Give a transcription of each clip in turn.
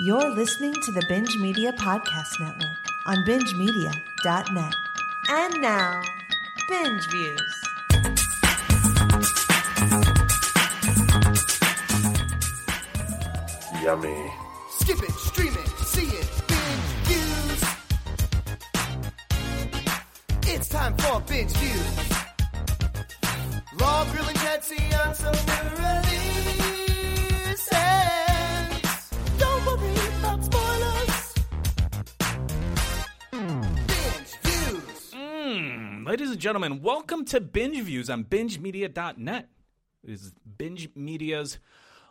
You're listening to the Binge Media Podcast Network on bingemedia.net. And now, Binge Views. Yummy. Skip it, stream it, see it, binge views. It's time for binge views. Law, Grill, and Jetsy on summer releases. Ladies and gentlemen, welcome to Binge Views on BingeMedia.net. This is Binge Media's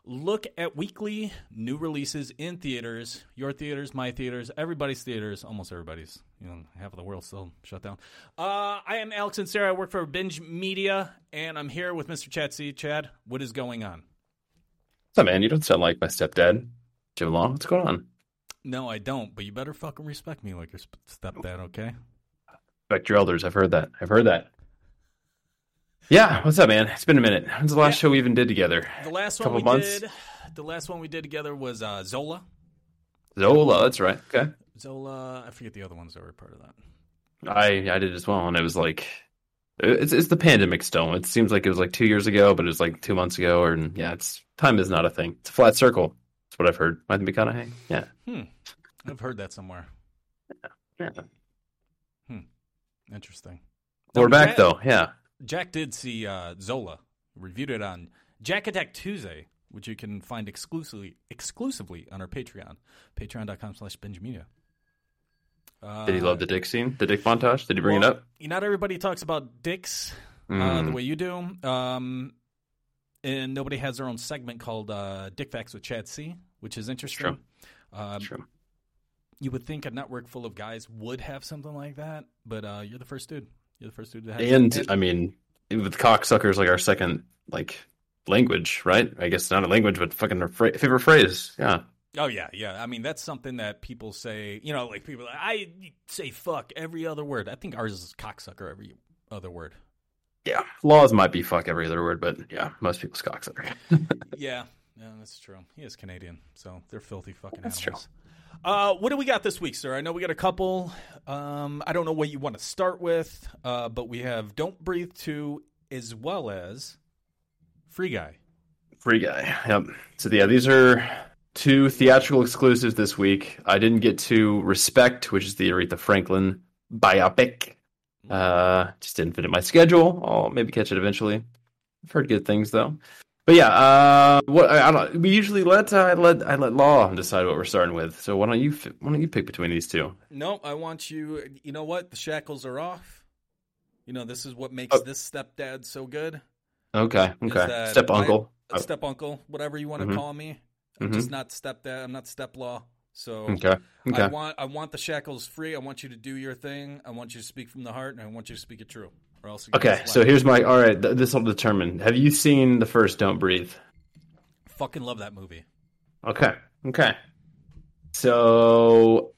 look at weekly new releases in theaters. Your theaters, my theaters, everybody's theaters, almost everybody's. You know, half of the world still shut down. Uh, I am Alex and Sarah. I work for Binge Media, and I'm here with Mr. Chad C. Chad, what is going on? What's up, man? You don't sound like my stepdad, Jim Long. What's going on? No, I don't, but you better fucking respect me like your stepdad, okay? Respect your elders. I've heard that. I've heard that. Yeah, what's up, man? It's been a minute. When's the last Yeah. show we even did together? The last one Couple we months? did, the last one we did together was uh, Zola. Zola, that's right. Okay. Zola, I forget the other ones that were part of that. I I did as well, and it was like it's it's the pandemic still. It seems like it was like two years ago, but it was like two months ago, or and yeah, it's time is not a thing. It's a flat circle. That's what I've heard. Matthew McConaughey. Yeah. Hmm. I've heard that somewhere. Yeah. Interesting. We're No, back Jack, though. Yeah. Jack did see uh, Zola. Reviewed it on Jack Attack Tuesday, which you can find exclusively exclusively on our Patreon. Patreon.com slash binge media. Uh, Did he love the dick scene? The dick montage? Did he bring well, it up? Not everybody talks about dicks uh, Mm. the way you do. Um, and nobody has their own segment called uh, Dick Facts with Chad C, which is interesting. Um, True. You would think a network full of guys would have something like that, but uh, you're the first dude. You're the first dude to have And. I mean, with cocksuckers like our second like language, right? I guess not a language, but fucking our fra- favorite phrase. Yeah. Oh yeah, yeah. I mean, that's something that people say. You know, like people. I say fuck every other word. I think ours is cocksucker every other word. Yeah. Laws might be fuck every other word, but yeah, most people's cocksucker. Yeah, yeah, that's true. He is Canadian, so they're filthy fucking That's animals. Uh, what do we got this week, sir? I know we got a couple. Um, I don't know what you want to start with, uh, but we have "Don't Breathe" two as well as "Free Guy." Free guy. Yep. So yeah, these are two theatrical exclusives this week. I didn't get to Respect, which is the Aretha Franklin biopic. Uh, just didn't fit in my schedule. I'll maybe catch it eventually. I've heard good things though. But yeah, uh, what I, I don't. We usually let uh, I let I let Law decide what we're starting with. So why don't you why don't you pick between these two? No, I want you. You know what? The shackles are off. You know this is what makes Oh. this stepdad so good. Okay, okay. Step uncle. I- step uncle, whatever you want to Mhm. call me. I'm Mhm. just not stepdad. I'm not step law. So Okay, Okay. I want I want the shackles free. I want you to do your thing. I want you to speak from the heart, and I want you to speak it true, or else. it Okay, so here's my. All right, th- this will determine. Have you seen the first Don't Breathe? fucking love that movie. Okay. Okay. So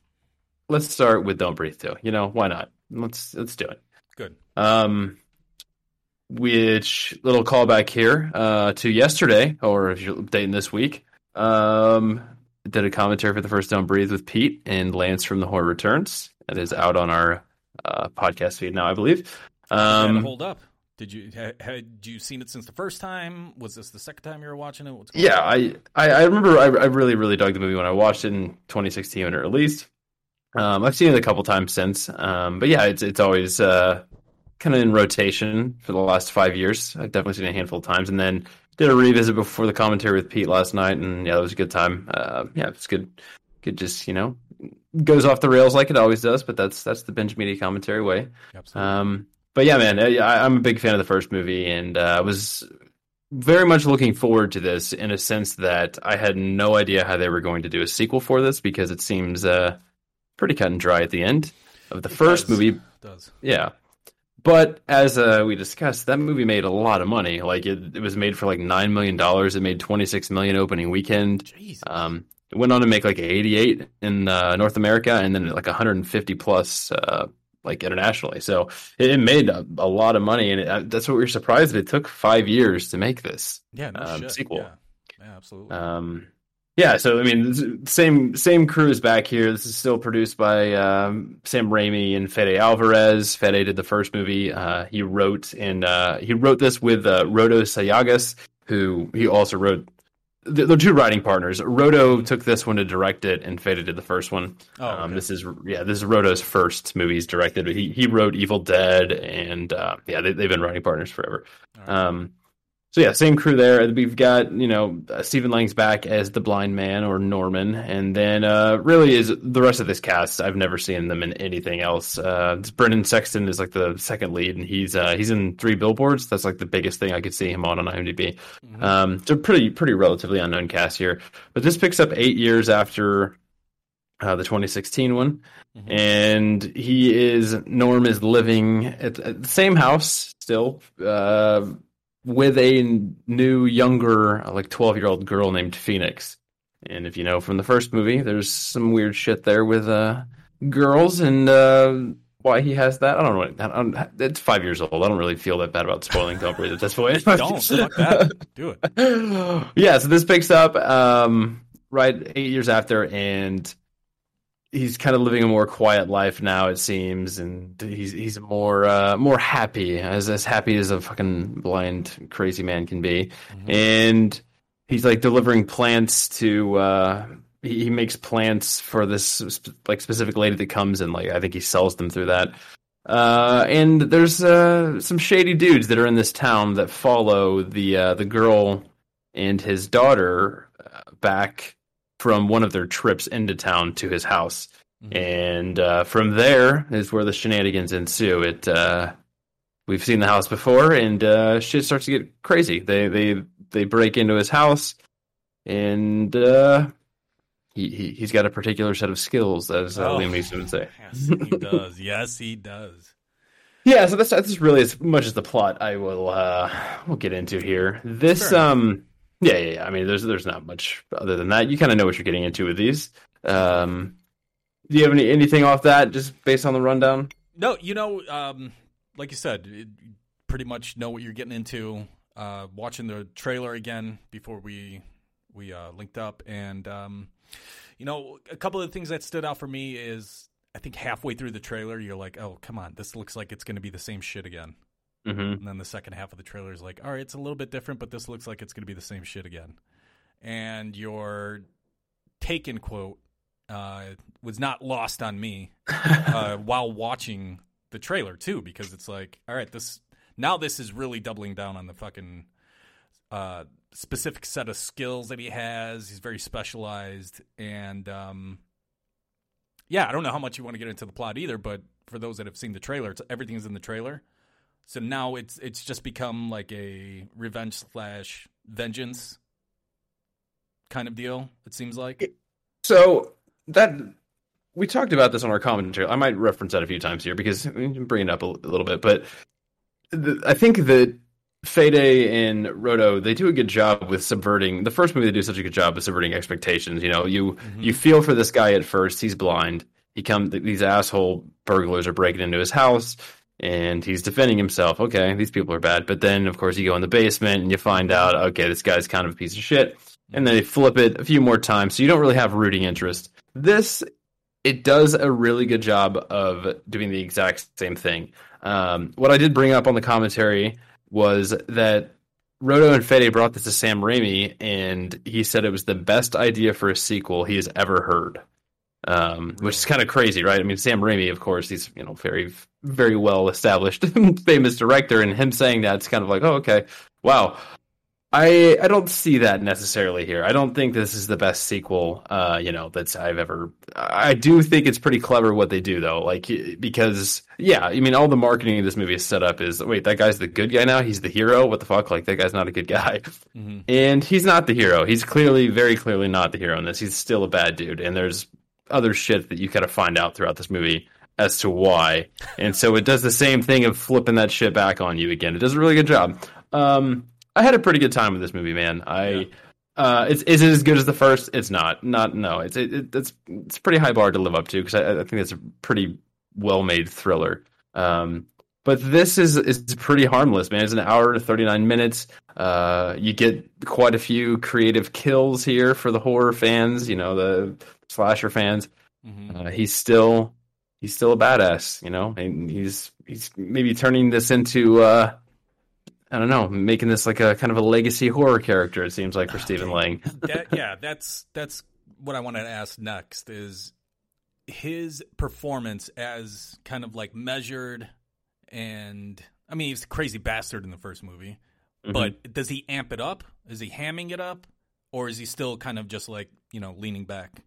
let's start with Don't Breathe too. You know, why not? Let's let's do it. Good. Um which little callback here uh to yesterday, or if you're updating this week. Um did a commentary for the first Don't Breathe with Pete and Lance from the Horror Returns. That is out on our uh podcast feed now, I believe. Um, hold up. Did you ha, had you seen it since the first time? Was this the second time you were watching it? Yeah? I, I, I remember I, I really, really dug the movie when I watched it in 2016 when it released. Um, I've seen it a couple times since. Um, but yeah, it's it's always uh, kind of in rotation for the last five years. I've definitely seen it a handful of times. And then did a revisit before the commentary with Pete last night. And yeah, that was a good time. Uh, yeah, it's good. Good, just, you know, goes off the rails like it always does. But that's that's the binge media commentary way. Absolutely. Um, but yeah, man, I, I'm a big fan of the first movie, and uh, I was very much looking forward to this in a sense that I had no idea how they were going to do a sequel for this because it seems uh, pretty cut and dry at the end of the It first does. movie. It does. Yeah. But as uh, we discussed, that movie made a lot of money. Like it, it was made for like nine million dollars. It made twenty six million opening weekend. Um, it went on to make like 88 in uh, North America and then like 150 plus uh, like internationally. So it, it made a, a lot of money, and it, uh, that's what we are surprised that it took five years to make this. yeah. No um, shit. sequel. Yeah. yeah absolutely. Um, yeah, so I mean, same same crew is back here. This is still produced by um, Sam Raimi and Fede Alvarez. Fede did the first movie. Uh, he wrote and uh, he wrote this with uh, Rodo Sayagues, who he also wrote. They're two writing partners. Rodo took this one to direct it, and Fede did the first one. Oh, okay. um, this is yeah, this is Rodo's first movie he's directed. He he wrote Evil Dead, and uh, yeah, they, they've been writing partners forever. Um, so yeah, same crew there. We've got you know uh, Stephen Lang's back as the blind man or Norman, and then uh, really is the rest of this cast. I've never seen them in anything else. Uh, Brendan Sexton is like the second lead, and he's uh, he's in Three Billboards. That's like the biggest thing I could see him on on IMDb. Um, it's a pretty pretty relatively unknown cast here, but this picks up eight years after uh, the 2016 one, and he is Norm is living at, at the same house still uh, with a new younger like 12 year old girl named Phoenix. And if you know from the first movie, there's some weird shit there with uh, girls and uh, why he has that. I don't know. I don't, it's five years old. I don't really feel that bad about spoiling Don't Breathe at this point. Don't fuck that. Do it. yeah, so this picks up um, right eight years after, and he's kind of living a more quiet life now. It seems, and he's he's more uh, more happy, as as happy as a fucking blind crazy man can be, and he's like delivering plants to. Uh, he, he makes plants for this like specific lady that comes and like I think he sells them through that. Uh, and there's uh, some shady dudes that are in this town that follow the uh, the girl and his daughter uh, back from one of their trips into town to his house, and uh, from there is where the shenanigans ensue. It uh, we've seen the house before, and uh, shit starts to get crazy. They they they break into his house, and uh, he, he he's got a particular set of skills, as uh, Oh. Liam Neeson would say. Yes, he does. Yes, he does. Yeah, so that's that's really as much as the plot I will uh will get into here. This Sure. um yeah, yeah, yeah. I mean there's there's not much other than that. You kind of know what you're getting into with these. Um do you have any anything off that just based on the rundown? No, you know, um, like you said, it, pretty much know what you're getting into. Uh, watching the trailer again before we we uh, linked up, and um, you know, a couple of things that stood out for me is I think halfway through the trailer, you're like, "Oh, come on, this looks like it's going to be the same shit again." Mhm. And then the second half of the trailer is like, "All right, it's a little bit different, but this looks like it's going to be the same shit again." And your taken quote uh, was not lost on me uh, while watching the trailer too, because it's like, all right, this now this is really doubling down on the fucking uh, specific set of skills that he has. He's very specialized, and um, yeah, I don't know how much you want to get into the plot either, but for those that have seen the trailer, it's, everything's in the trailer. So now it's it's just become like a revenge slash vengeance kind of deal. It seems like. So that we talked about this on our commentary. I might reference that a few times here because we can bring it up a, a little bit, but the, I think that Fede and Rodo they do a good job with subverting. The first movie they do such a good job of subverting expectations. You know, you mm-hmm. you feel for this guy at first. He's blind. He come these asshole burglars are breaking into his house. And he's defending himself. Okay, these people are bad. But then, of course, you go in the basement and you find out, okay, this guy's kind of a piece of shit. And then they flip it a few more times, so you don't really have rooting interest. This it does a really good job of doing the exact same thing. Um, what I did bring up on the commentary was that Rodo and Fede brought this to Sam Raimi, and he said it was the best idea for a sequel he has ever heard. Um, which is kind of crazy, right? I mean, Sam Raimi, of course, he's you know very very well established, famous director, and him saying that's kind of like, oh, okay, wow. I I don't see that necessarily here. I don't think this is the best sequel, uh, you know, that's I've ever. I do think it's pretty clever what they do, though. Like because yeah, I mean, all the marketing of this movie is set up is wait, that guy's the good guy now. He's the hero. What the fuck? Like that guy's not a good guy, and he's not the hero. He's clearly, very clearly, not the hero in this. He's still a bad dude, and there's other shit that you kind of find out throughout this movie as to why. And so it does the same thing of flipping that shit back on you again. It does a really good job. Um, I had a pretty good time with this movie, man. I uh, it's is it as good as the first? It's not. Not no. It's it, it, it's it's pretty high bar to live up to because I, I think it's a pretty well made thriller. Um, but this is is pretty harmless, man. It's an hour and thirty nine minutes. Uh, you get quite a few creative kills here for the horror fans. You know the slasher fans. Mhm. Uh, he's still he's still a badass, you know, and he's he's maybe turning this into uh, I don't know, making this like a kind of a legacy horror character. It seems like for Stephen Lang. that, yeah, that's that's what I wanted to ask next is his performance as kind of like measured and I mean he's a crazy bastard in the first movie, Mm-hmm. but does he amp it up? Is he hamming it up, or is he still kind of just like you know leaning back,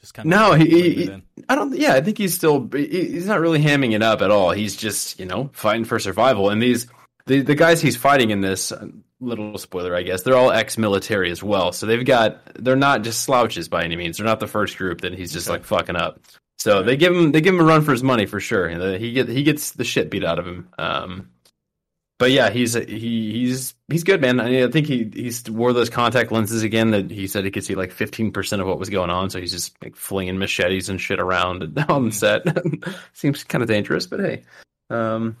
just kind of No, he, he. I don't. Yeah, I think he's still. He's not really hamming it up at all. He's just you know fighting for survival. And these the the guys he's fighting in this uh, little spoiler, I guess, they're all ex-military as well. So they've got they're not just slouches by any means. They're not the first group that he's just Okay. like fucking up. So they give him they give him a run for his money for sure. He get he gets the shit beat out of him. Um, but yeah, he's he he's he's good, man. I, I think he he's wore those contact lenses again. That he said he could see like fifteen percent of what was going on. So he's just like flinging machetes and shit around on the set. Seems kind of dangerous, but hey, um,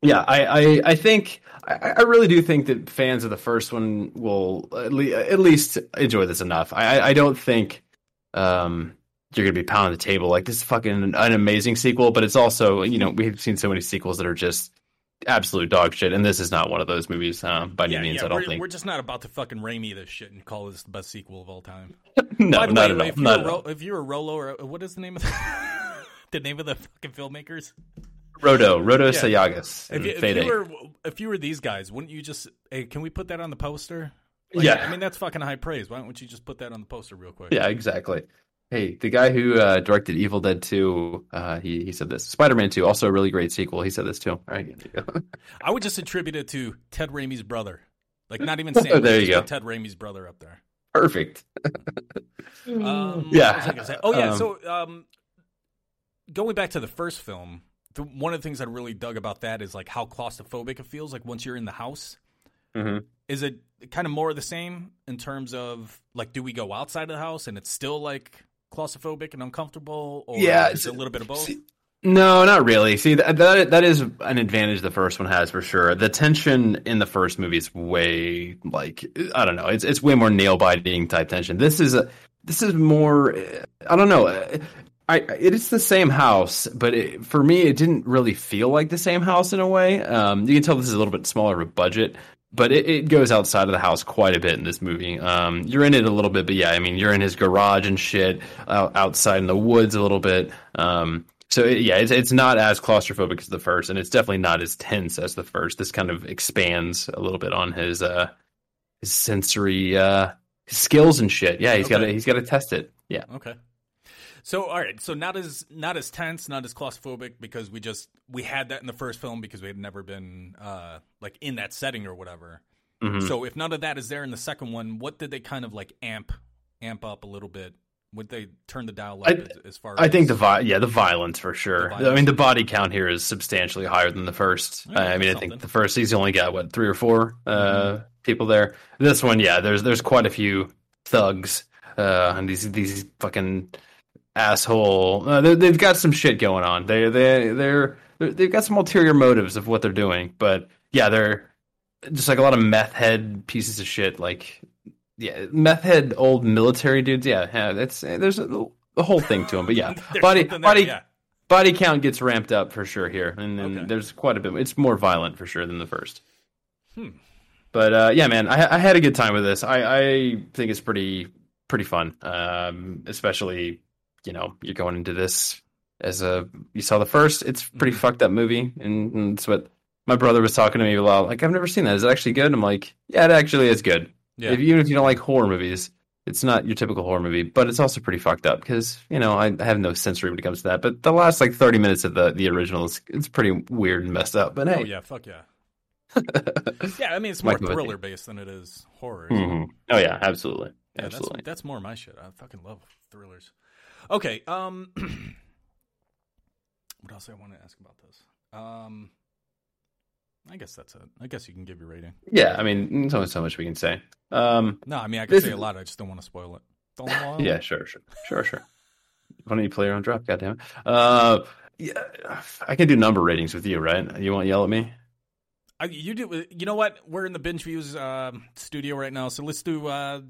yeah, I I, I think I, I really do think that fans of the first one will at, le- at least enjoy this enough. I I, don't think um you're gonna be pounding the table like this is fucking an amazing sequel, but it's also you know we've seen so many sequels that are just absolute dog shit, and this is not one of those movies um, by any means. yeah, I don't we're, think. we're just not about to fucking Raimi this shit and call this the best sequel of all time. no, not way, at all. if you're, Not a at Ro- all. if you're a Rolo or what is the name of the, the name of the fucking filmmakers? Rodo, Rodo Yeah. Sayagues, If you, if you were if you were these guys, wouldn't you just? Hey, can we put that on the poster? Like, Yeah. I mean that's fucking high praise. Why don't you just put that on the poster real quick? Yeah, exactly. Hey, the guy who uh, directed Evil Dead 2, uh, he he said this. Spider Man 2, also a really great sequel. He said this too. All right, you go. I would just attribute it to Ted Raimi's brother. Like not even Sam. There Raimi, you go. Ted Raimi's brother up there. Perfect. Um, Yeah. what was I gonna say? Oh yeah. Um, so um, going back to the first film, the, one of the things I really dug about that is like how claustrophobic it feels. Like once you're in the house, Mhm. is it kind of more of the same in terms of like, do we go outside of the house and it's still like claustrophobic and uncomfortable, or Yeah, is it a little bit of both? See- No, not really. See, that, that that is an advantage the first one has for sure. The tension in the first movie is way like I don't know. It's it's way more nail biting type tension. This is a this is more. I don't know. I it is the same house, but it, for me, it didn't really feel like the same house in a way. Um, you can tell this is a little bit smaller of a budget. But it, it goes outside of the house quite a bit in this movie. Um, you're in it a little bit, but yeah, I mean, you're in his garage and shit, out, outside in the woods a little bit. Um, so it, yeah, it's it's not as claustrophobic as the first, and it's definitely not as tense as the first. This kind of expands a little bit on his uh his sensory uh his skills and shit. Yeah, he's got to he's got to test it. Yeah. Okay. So all right, so not as not as tense, not as claustrophobic because we just we had that in the first film because we had never been uh like in that setting or whatever. Mhm. So if none of that is there in the second one, what did they kind of like amp amp up a little bit? Would they turn the dial up I- as, as far as I think the vi- yeah the violence for sure. The I mean the body count here is substantially higher than the first. Yeah, I mean I think the first he's only got what three or four uh, Mm-hmm. people there. This one, yeah, there's there's quite a few thugs uh, and these these fucking asshole. Uh, they, they've got some shit going on. They they they're, they're they've got some ulterior motives of what they're doing. But yeah, they're just like a lot of meth head pieces of shit. Like yeah, meth head old military dudes. Yeah, yeah that's there's a, a whole thing to them. But yeah, body there, body yeah. body count gets ramped up for sure here, and then Okay. there's quite a bit. It's more violent for sure than the first. Hmm. But uh, yeah, man, I, I had a good time with this. I, I think it's pretty pretty fun, um, especially you know you're going into this as a you saw the first. It's a pretty Mhm. fucked up movie, and, and it's what my brother was talking to me about. Like I've never seen that. Is it actually good? I'm like, yeah, it actually is good. Yeah. If, even if you don't like horror movies, it's not your typical horror movie, but it's also pretty fucked up because you know I have no sensory when it comes to that. But the last like thirty minutes of the the original is it's pretty weird and messed up. But hey, Oh yeah, fuck yeah. Yeah, I mean it's more Michael thriller based than it is horror. Mhm. oh yeah, absolutely, Yeah, that's, absolutely. that's more my shit. I fucking love thrillers. Okay, um what else I want to ask about this? Um I guess that's it. I guess you can give your rating. Yeah, I mean, there's only so much we can say. Um, No, I mean I can say a lot, I just don't want to spoil it. Don't want yeah, sure, sure, sure, sure. Why don't you play your own drop? Goddamn. it. Uh, yeah, I can do number ratings with you, right? You won't yell at me. I, you do. You know what? We're in the binge views um studio right now, so let's do uh,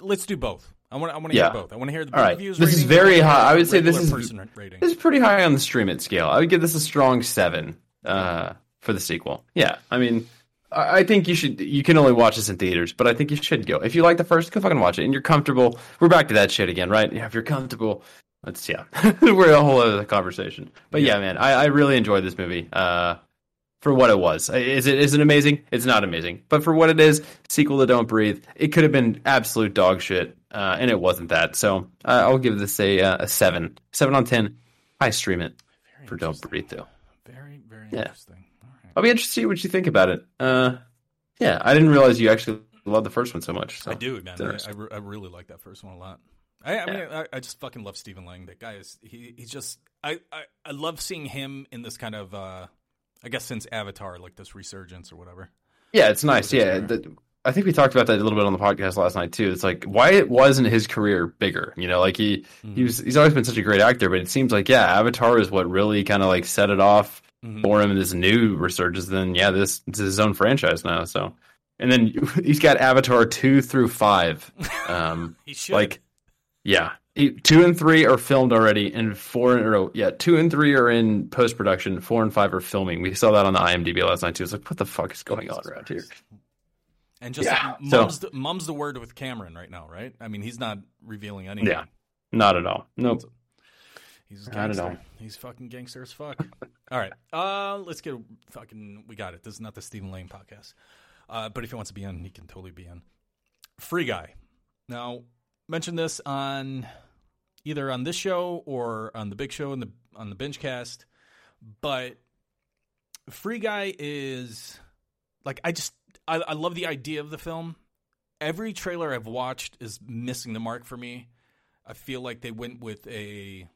let's do both. I want I want to Yeah. hear both. I want to hear the All right. This is very high. I would say this is- person rating. This is pretty high on the stream it scale. I would give this a strong seven uh, for the sequel. Yeah, I mean, I I think you should. You can only watch this in theaters, but I think you should go if you like the first. Go fucking watch it, and you're comfortable. We're back to that shit again, right? Yeah, if you're comfortable, let's yeah, we're a whole other conversation. But yeah, man, I, I really enjoyed this movie. Uh, for what it was, is it is it amazing? It's not amazing, but for what it is, sequel to Don't Breathe, it could have been absolute dog shit, uh, and it wasn't that. So uh, I'll give this a uh, a seven, seven on ten. I stream it Very for Don't. Breathe though. Very very Yeah. interesting. All right. I'll be interested to see what you think about it. Uh, yeah, I didn't realize you actually loved the first one so much. So. I do, man. I, I, re- I really like that first one a lot. I, I mean, I, I just fucking love Stephen Lang. That guy is he. He's just I, I I love seeing him in this kind of uh, I guess since Avatar, like this resurgence or whatever. Yeah, it's nice. Yeah, the, I think we talked about that a little bit on the podcast last night too. It's like why it wasn't his career bigger? You know, like he Mm-hmm. he was he's always been such a great actor, but it seems like yeah, Avatar is what really kind of like set it off Mhm. for him in this new resurgence. Then yeah, this, is his own franchise now. So, and then he's got Avatar two through five. Um, He should like yeah two and three are filmed already and four in or yeah two and three are in post-production four and five are filming we saw that on the imdb last night too it's like what the fuck is going on around here And just Yeah, so- mum's, the, mum's the word with Cameron right now, right? I mean, he's not revealing anything. yeah not at all nope He's a Not at gangster. all. He's fucking gangster as fuck. all right. Uh, let's get fucking. We got it. This is not the Stephen Lang podcast. Uh, but if he wants to be on, he can totally be on. Free guy. Now, mention this on either on this show or on the big show in the on the binge cast. But Free Guy is like I just I, I love the idea of the film. Every trailer I've watched is missing the mark for me. I feel like they went with a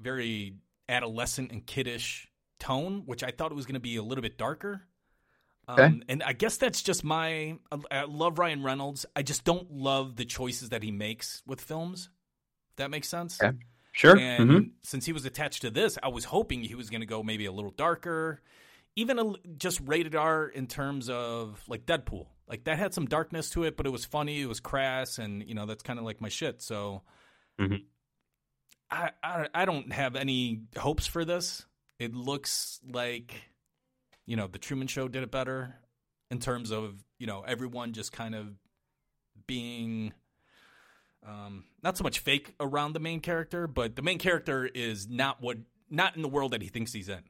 very adolescent and kiddish tone, which I thought it was going to be a little bit darker. Um, Okay. and I guess that's just my. I love Ryan Reynolds. I just don't love the choices that he makes with films. That makes sense. Okay. sure And Mhm. since he was attached to this, I was hoping he was going to go maybe a little darker, even a, just rated R in terms of like Deadpool. Like that had some darkness to it, but it was funny. It was crass, and you know that's kind of like my shit. So, Mhm. I, I I don't have any hopes for this. It looks like you know the Truman Show did it better in terms of you know everyone just kind of being um, not so much fake around the main character, but the main character is not what not in the world that he thinks he's in.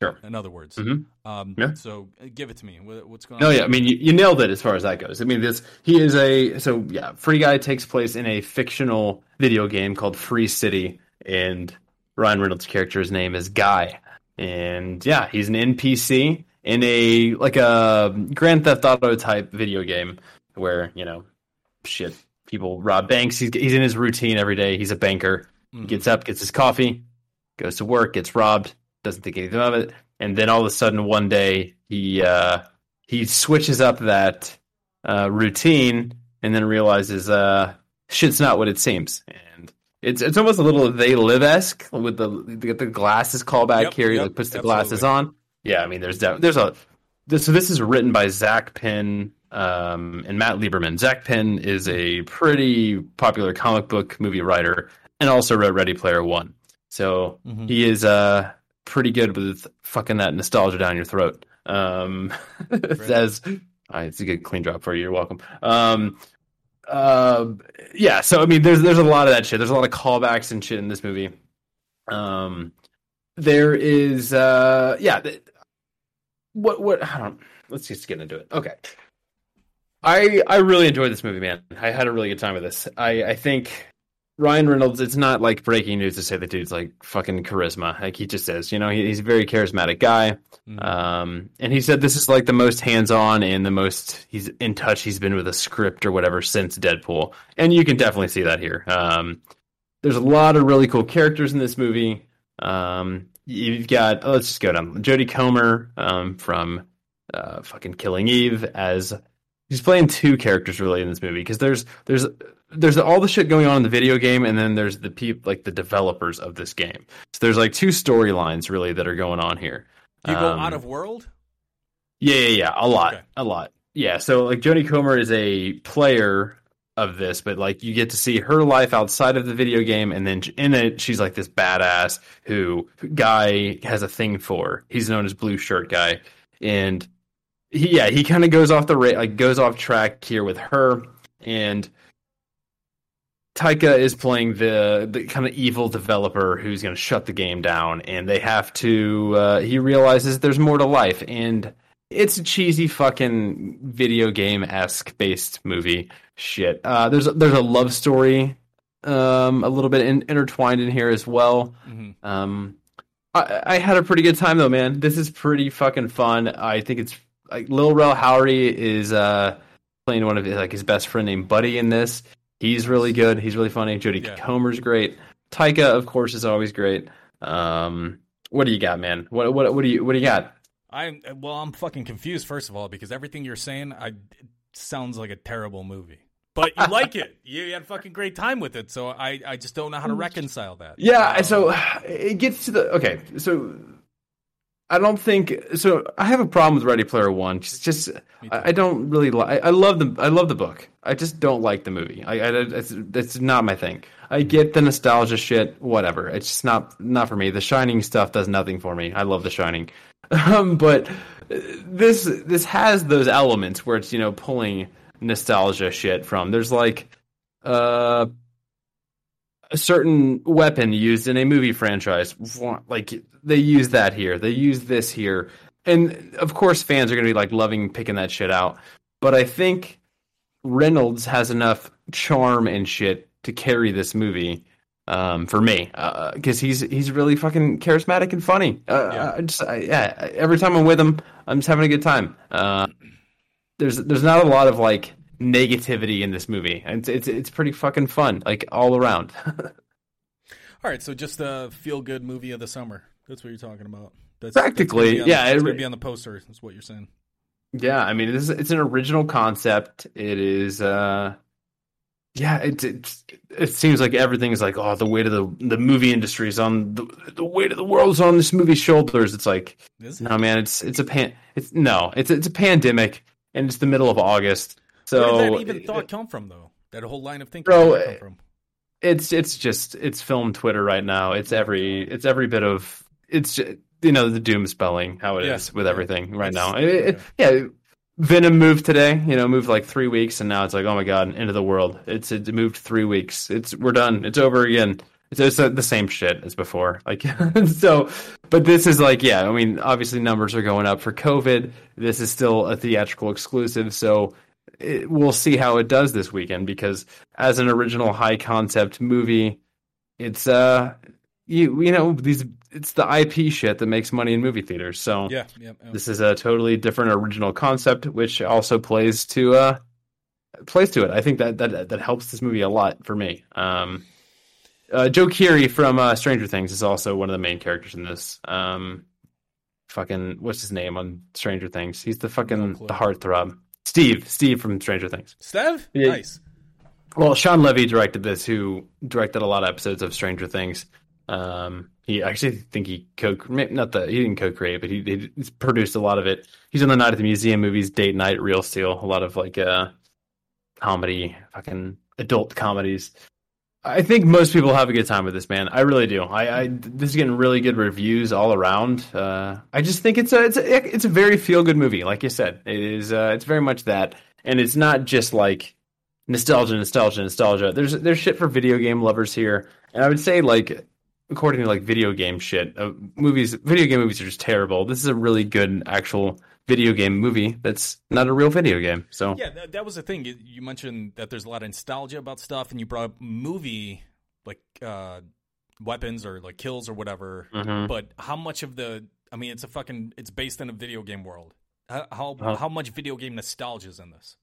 Sure. In other words, Mhm. um, Yeah. so uh, give it to me. What's going No, on? yeah, I mean you, you nailed it as far as that goes. I mean this he is a so yeah, Free Guy takes place in a fictional video game called Free City and Ryan Reynolds' character's name is Guy. And yeah, he's an NPC in a like a Grand Theft Auto type video game where, you know, shit, people rob banks. He's he's in his routine every day. He's a banker. He Mhm. gets up, gets his coffee, goes to work, gets robbed, doesn't think anything of it, and then all of a sudden one day he uh, he switches up that uh, routine and then realizes uh, shit's not what it seems, and it's it's almost a little they live esque with the the, the glasses callback Yep, here. He like puts the absolutely. glasses on. Yeah, I mean there's there's a this, so this is written by Zak Penn um, and Matt Lieberman. Zak Penn is a pretty popular comic book movie writer and also wrote Ready Player One. So Mhm. he is uh, pretty good with fucking that nostalgia down your throat. Um, as it's a good clean drop for you. You're welcome. Um, uh, yeah. So I mean, there's there's a lot of that shit. There's a lot of callbacks and shit in this movie. Um, there is uh, yeah. th- what what I don't. Let's just get into it. Okay. I I really enjoyed this movie, man. I had a really good time with this. I I think Ryan Reynolds. It's not like breaking news to say the dude's like fucking charisma. Like he just is. You know, he, he's a very charismatic guy. Mhm. Um, and he said this is like the most hands-on and the most he's in touch he's been with a script or whatever since Deadpool, and you can definitely see that here. Um, there's a lot of really cool characters in this movie. Um, you've got oh, let's just go down Jodie Comer um, from uh, fucking Killing Eve as he's playing two characters really in this movie because there's there's there's all the shit going on in the video game, and then there's the people like the developers of this game. So there's like two storylines really that are going on here. You go Um, out of world? Yeah, yeah, yeah, a lot, Okay. a lot. Yeah, so like Jodie Comer is a player of this, but like you get to see her life outside of the video game, and then in it, she's like this badass who guy has a thing for. He's known as Blue Shirt Guy, and he, yeah, he kind of goes off the ra- like goes off track here with her, and Taika is playing the the kind of evil developer who's going to shut the game down, and they have to. Uh, he realizes there's more to life, and it's a cheesy fucking video game esque based movie. Shit. Uh, there's there's a love story, um, a little bit in, intertwined in here as well. Mhm. Um, I, I had a pretty good time though, man. This is pretty fucking fun. I think it's like Lil Rel Howery is uh playing one of his, like his best friend named Buddy in this. He's really good. He's really funny. Jodie Yeah. Comer's great. Taika, of course, is always great. Um, what do you got, man? What what what do you what do you got? I'm well. I'm fucking confused. First of all, because everything you're saying, I it sounds like a terrible movie. But you like it. You had a fucking great time with it. So I, I just don't know how to reconcile that. Yeah, Um, so it gets to the okay. So I don't think so. I have a problem with Ready Player One. It's just I, I don't really like. I love the I love the book. I just don't like the movie. I, I it's, it's not my thing. I get the nostalgia shit, whatever. It's just not not for me. The Shining stuff does nothing for me. I love The Shining, um, but uh, this this has those elements where it's you know pulling nostalgia shit from. There's like uh a certain weapon used in a movie franchise. Like they use that here. They use this here. And of course fans are going to be like loving picking that shit out. But I think Reynolds has enough charm and shit to carry this movie um, for me because he's he's really fucking charismatic and funny. Uh, Yeah. I just, I, yeah, every time I'm with him, I'm just having a good time. Uh, there's there's not a lot of like negativity in this movie. It's it's it's pretty fucking fun, like all around. All right, so just a feel good movie of the summer. That's what you're talking about. That's Practically, that's yeah, The, it's gonna be on the poster. That's what you're saying. yeah, I mean, is, it's an original concept. It is, uh, yeah, it it's, it seems like everything is like, oh, the weight of the the movie industry is on the the weight of the world is on this movie's shoulders. It's like, it? no, man, it's it's a pan, it's no, it's it's a pandemic, and it's the middle of August. So Where did that even thought come from, though? That whole line of thinking Bro, where did that come from? it's it's just it's film Twitter right now. It's every it's every bit of it's just, you know the doom spelling how it is Yeah. with Yeah. everything right It's- now. It- it- yeah, Venom moved today. You know, moved like three weeks, and now it's like oh my god, end of the world. It's it moved three weeks. It's we're done. It's over again. It's uh, the same shit as before. Like so, but this is like yeah. I mean, obviously numbers are going up for COVID. This is still a theatrical exclusive, so it, we'll see how it does this weekend because as an original high concept movie, it's uh you you know these it's the IP shit that makes money in movie theaters. So Yeah, yeah. yeah. this is a totally different original concept, which also plays to uh plays to it. I think that that that helps this movie a lot for me. Um, uh, Joe Keery from uh, Stranger Things is also one of the main characters in this. Um, fucking what's his name on Stranger Things? He's the fucking clue. the heartthrob. Steve, Steve from Stranger Things. Steve, Yeah. Nice. Well, Shawn Levy directed this, who directed a lot of episodes of Stranger Things. Um, he actually think he co not that he didn't co-create, but he, he produced a lot of it. He's on the Night at the Museum movies, Date Night, Real Steel, a lot of like uh comedy, fucking adult comedies. I think most people have a good time with this, man. I really do. I, I this is getting really good reviews all around. Uh, I just think it's a it's a it's a very feel good movie. Like you said, it is. Uh, it's very much that, and it's not just like nostalgia, nostalgia, nostalgia. There's there's shit for video game lovers here, and I would say like according to like video game shit, uh, movies, video game movies are just terrible. This is a really good actual video game movie that's not a real video game. So Yeah, that, that was the thing. You, you mentioned that there's a lot of nostalgia about stuff, and you brought up movie like uh, weapons or like kills or whatever. Mhm. But how much of the? I mean, it's a fucking. It's based in a video game world. How how, Uh-huh. how much video game nostalgia is in this?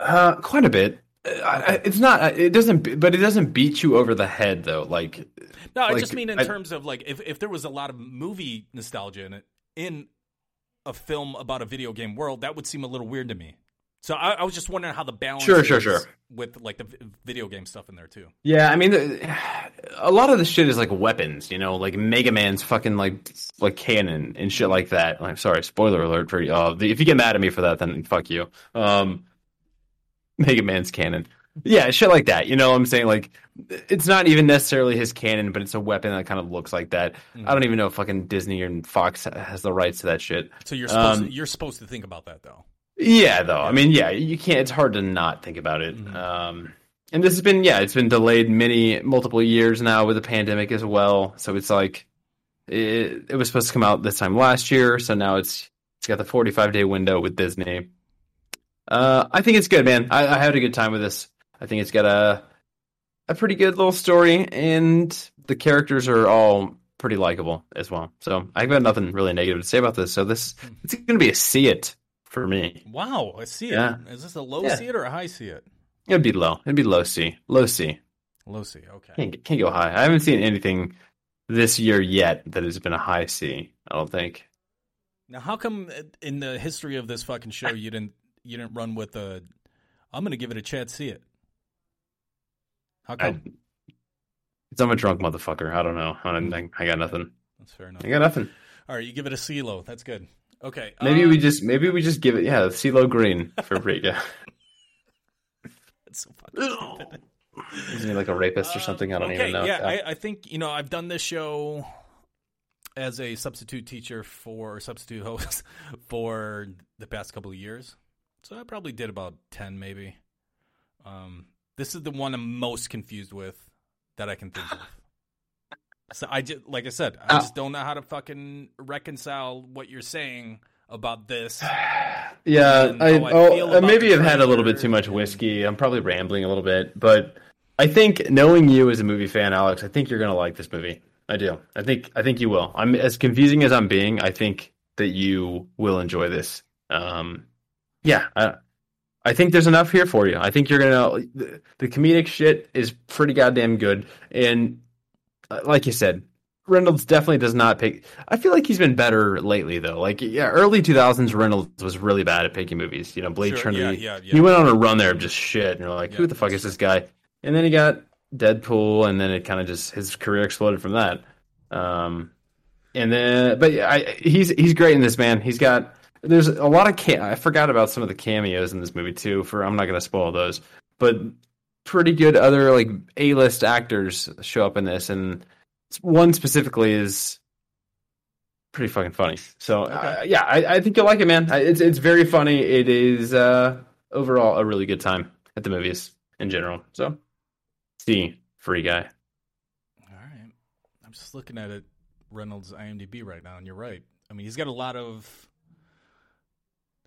Uh, quite a bit. I, I- it's not. It doesn't. But it doesn't beat you over the head though. Like No, I Like, just mean in I- terms of like if if there was a lot of movie nostalgia in it in a film about a video game world, that would seem a little weird to me. So I, I was just wondering how the balance Sure, sure, is sure. with like the video game stuff in there too. Yeah, I mean, a lot of the shit is like weapons, you know, like Mega Man's fucking like like cannon and shit like that. Like, sorry, spoiler alert for you. Uh, if you get mad at me for that, then fuck you. Um, Mega Man's cannon. Yeah, shit like that. You know what I'm saying? Like, it's not even necessarily his cannon, but it's a weapon that kind of looks like that. I don't even know if fucking Disney and Fox has the rights to that shit. So you're supposed Um, to, you're supposed to think about that though. Yeah, though. I mean, yeah, you can't. It's hard to not think about it. Um, and this has been, yeah, it's been delayed many, multiple years now with the pandemic as well. So it's like it, it was supposed to come out this time last year. So now it's it's got the 45 day window with Disney. Uh, I think it's good, man. I, I had a good time with this. I think it's got a a pretty good little story, and the characters are all pretty likable as well. So I've got nothing really negative to say about this. So this it's going to be a see it for me. Wow, I see it. Yeah. Is this a low Yeah. see it or a high see it? It'd be low. It'd be low C. Low C. Low C. Okay. Can't, can't go high. I haven't seen anything this year yet that has been a high C. I don't think. Now, how come in the history of this fucking show you didn't you didn't run with a? I'm going to give it a chance. See it. How I, come? it's I'm a drunk motherfucker. I don't know. I, I, I got nothing. That's fair enough. I got nothing. All right, you give it a low. That's good. Okay. Maybe uh, we just maybe we just give it yeah CeeLo Green for Rita. Yeah. That's so fucking. Isn't he like a rapist or something? I don't Uh, okay, even know. Yeah, I, I think you know I've done this show as a substitute teacher for substitute host for the past couple of years, so I probably did about ten, maybe. Um, this is the one I'm most confused with that I can think of. So I just, like I said, I Uh, just don't know how to fucking reconcile what you're saying about this. Yeah, I, I oh, uh, maybe I've had a little bit too much whiskey. I'm probably rambling a little bit, but I think knowing you as a movie fan, Alex, I think you're gonna like this movie. I do. I think I think you will. I'm as confusing as I'm being. I think that you will enjoy this. Um, yeah, I, I think there's enough here for you. I think you're gonna. The, the comedic shit is pretty goddamn good, and uh, like you said, Reynolds definitely does not pick. I feel like he's been better lately, though. Like, yeah, early 2000s Reynolds was really bad at picking movies. You know, Blade Sure, Trinity. yeah, yeah, yeah. He went on a run there of just shit, and you're like, who the fuck is this guy? And then he got Deadpool, and then it kind of just his career exploded from that. Um, and then, but yeah, I, he's he's great in this man. He's got there's a lot of I forgot about some of the cameos in this movie too. For I'm not gonna spoil those, but pretty good other like A list actors show up in this, and one specifically is pretty fucking funny. So uh, yeah, I, I think you'll like it, man. It's it's very funny. It is uh, overall a really good time at the movies in general. So see, free guy. All right. I'm just looking at it, Reynolds IMDb right now, and you're right. I mean, he's got a lot of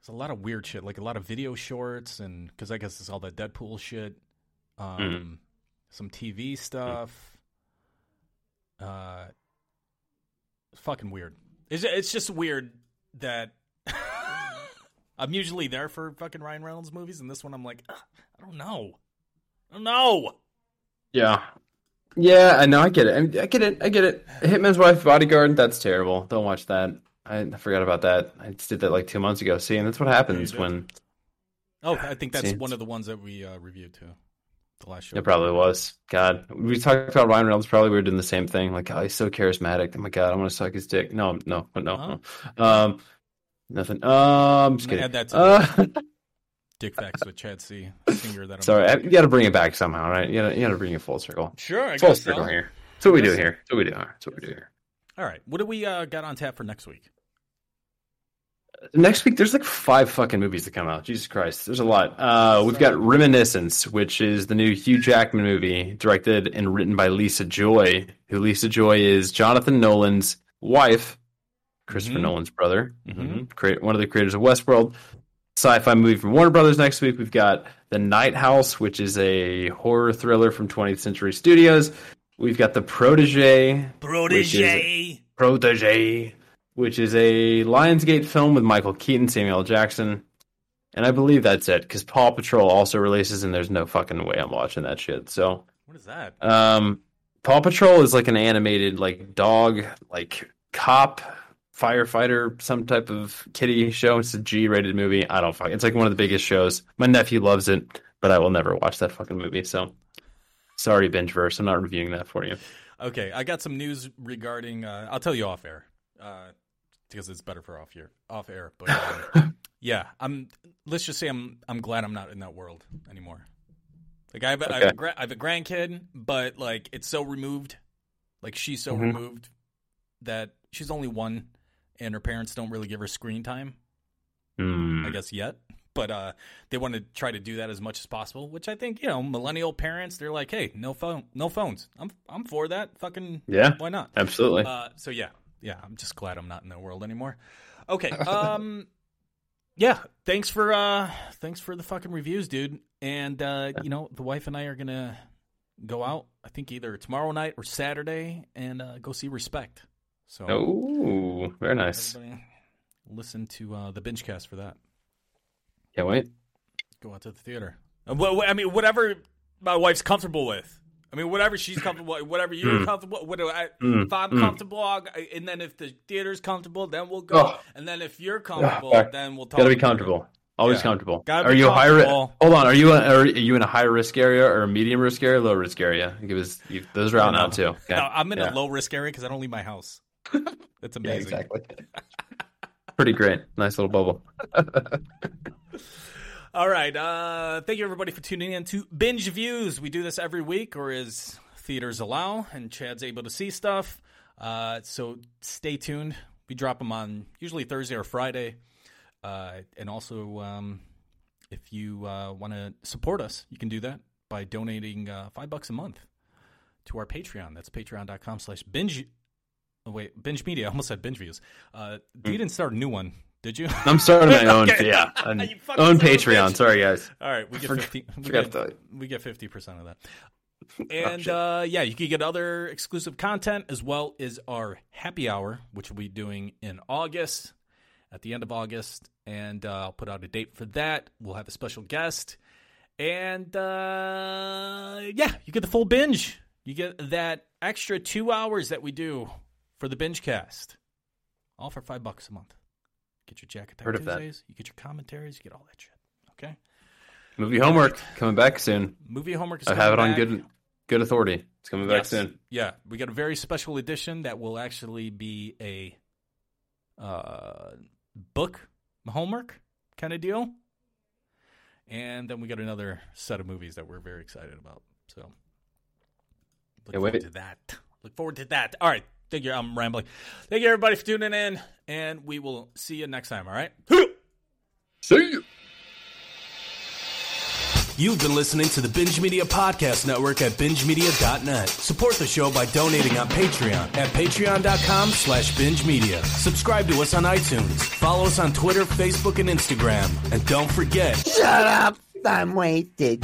there's a lot of weird shit, like a lot of video shorts, and because I guess it's all that Deadpool shit, um, Mhm. some TV stuff. Uh, it's fucking weird. It's it's just weird that I'm usually there for fucking Ryan Reynolds movies, and this one I'm like, I don't know, I don't know. Yeah. Yeah, I know. I get it. I, I get it. I get it. Hitman's Wife Bodyguard. That's terrible. Don't watch that. I forgot about that. I just did that like two months ago. See, and that's what happens when Oh, I think that's See, one of the ones that we uh, reviewed too. The last show. it probably was. God, we talked about Ryan Reynolds. Probably we were doing the same thing. Like, oh, he's so charismatic. Oh my god, I want to suck his dick. No, no, no, no. Um, nothing. Um, just I'm kidding. add that to Uh, Dick Facts with Chad C. Singer that I'm sorry, I, you got to bring it back somehow, right? You got to, bring it full circle. Sure, I Full guess so. circle here. That's what we do here. That's what we do. That's what we do here. All right, what do we uh, got on tap for next week? Next week, there's like five fucking movies to come out. Jesus Christ, there's a lot. Uh, we've got Reminiscence, which is the new Hugh Jackman movie, directed and written by Lisa Joy, who Lisa Joy is Jonathan Nolan's wife, Christopher Mhm. Nolan's brother, Mhm. Mhm. Create one of the creators of Westworld. Sci-fi movie from Warner Brothers. Next week, we've got The Night House, which is a horror thriller from 20th Century Studios. We've got The Protege, Protege. Protege, which is a Lionsgate film with Michael Keaton, Samuel Jackson, and I believe that's it because Paw Patrol also releases, and there's no fucking way I'm watching that shit. So, What is that? um, Paw Patrol is like an animated like dog like cop firefighter, some type of kitty show. It's a G-rated movie. I don't fuck. It's like one of the biggest shows. My nephew loves it, but I will never watch that fucking movie. So sorry, Bingeverse. I'm not reviewing that for you. Okay, I got some news regarding. Uh, I'll tell you off air uh, because it's better for off air. Off air, but uh, yeah, I'm. Let's just say I'm. I'm glad I'm not in that world anymore. Like I have, a, I, have a Okay. I have a grandkid, but like it's so removed. Like she's so Mhm. removed that she's only one, and her parents don't really give her screen time. Hmm. I guess yet. But uh, they want to try to do that as much as possible, which I think you know, millennial parents they're like, hey, no phone, no phones. I'm I'm for that. Fucking Yeah, why not? absolutely. Uh, so yeah, yeah, I'm just glad I'm not in that world anymore. Okay, um, yeah, thanks for uh, thanks for the fucking reviews, dude. And uh, you know, the wife and I are gonna go out. I think either tomorrow night or Saturday, and uh, go see Respect. So oh, very nice. listen to uh, the binge cast for that. Can't wait. Go out to the theater. Wha- I mean, whatever my wife's comfortable with. I mean, whatever she's comfortable, whatever you're Mm. comfortable. What I, Mm, if I'm mm. comfortable, I'll, and then if the theater's comfortable, then we'll go. Oh. And then if you're comfortable, fuck. then we'll talk. Gotta be comfortable. Always Yeah. comfortable. Gotta are you a high risk? Hold on. Are you a, are you in a high risk area or a medium risk area, low risk area? Give us you, those are out now too. Okay. No, I'm in Yeah. a low risk area because I don't leave my house. That's Yeah, amazing. exactly. Pretty great. Nice little bubble. All right. Uh, thank you, everybody, for tuning in to Binge Views. We do this every week, or as theaters allow, and Chad's able to see stuff. Uh, so stay tuned. We drop them on usually Thursday or Friday. Uh, and also, um, if you uh, want to support us, you can do that by donating uh, five bucks a month to our Patreon. That's patreon.com slash binge. Oh, wait, binge media. I almost said binge views. Uh, you didn't start a new one, did you? I'm starting my own. Okay. Yeah, own Patreon. Sorry, guys. All right, we get Forgot- fifty. We get, to tell you. we get fifty percent of that. Oh, And shit. uh, yeah, you can get other exclusive content as well as our happy hour, which we'll be doing in August, at the end of August, and uh, I'll put out a date for that. We'll have a special guest, and uh, yeah, you get the full binge. You get that extra two hours that we do for the binge cast, all for five bucks a month. Get your Jack Attack Heard of that. Tuesdays, you get your commentaries, you get all that shit. Okay. Movie homework coming back soon. Movie homework is I have it coming on good good authority. It's coming back Yes. soon. Yeah, we got a very special edition that will actually be a uh, book homework kind of deal. And then we got another set of movies that we're very excited about. So look Yeah, forward wait. to that. Look forward to that. All right. Thank you. I'm rambling. Thank you, everybody, for tuning in. And we will see you next time. All right. See you. You've been listening to the Binge Media Podcast Network at bingemedia.net. Support the show by donating on Patreon at patreon.com slash binge media. Subscribe to us on iTunes. Follow us on Twitter, Facebook, and Instagram. And don't forget, Shut up! I'm wasted.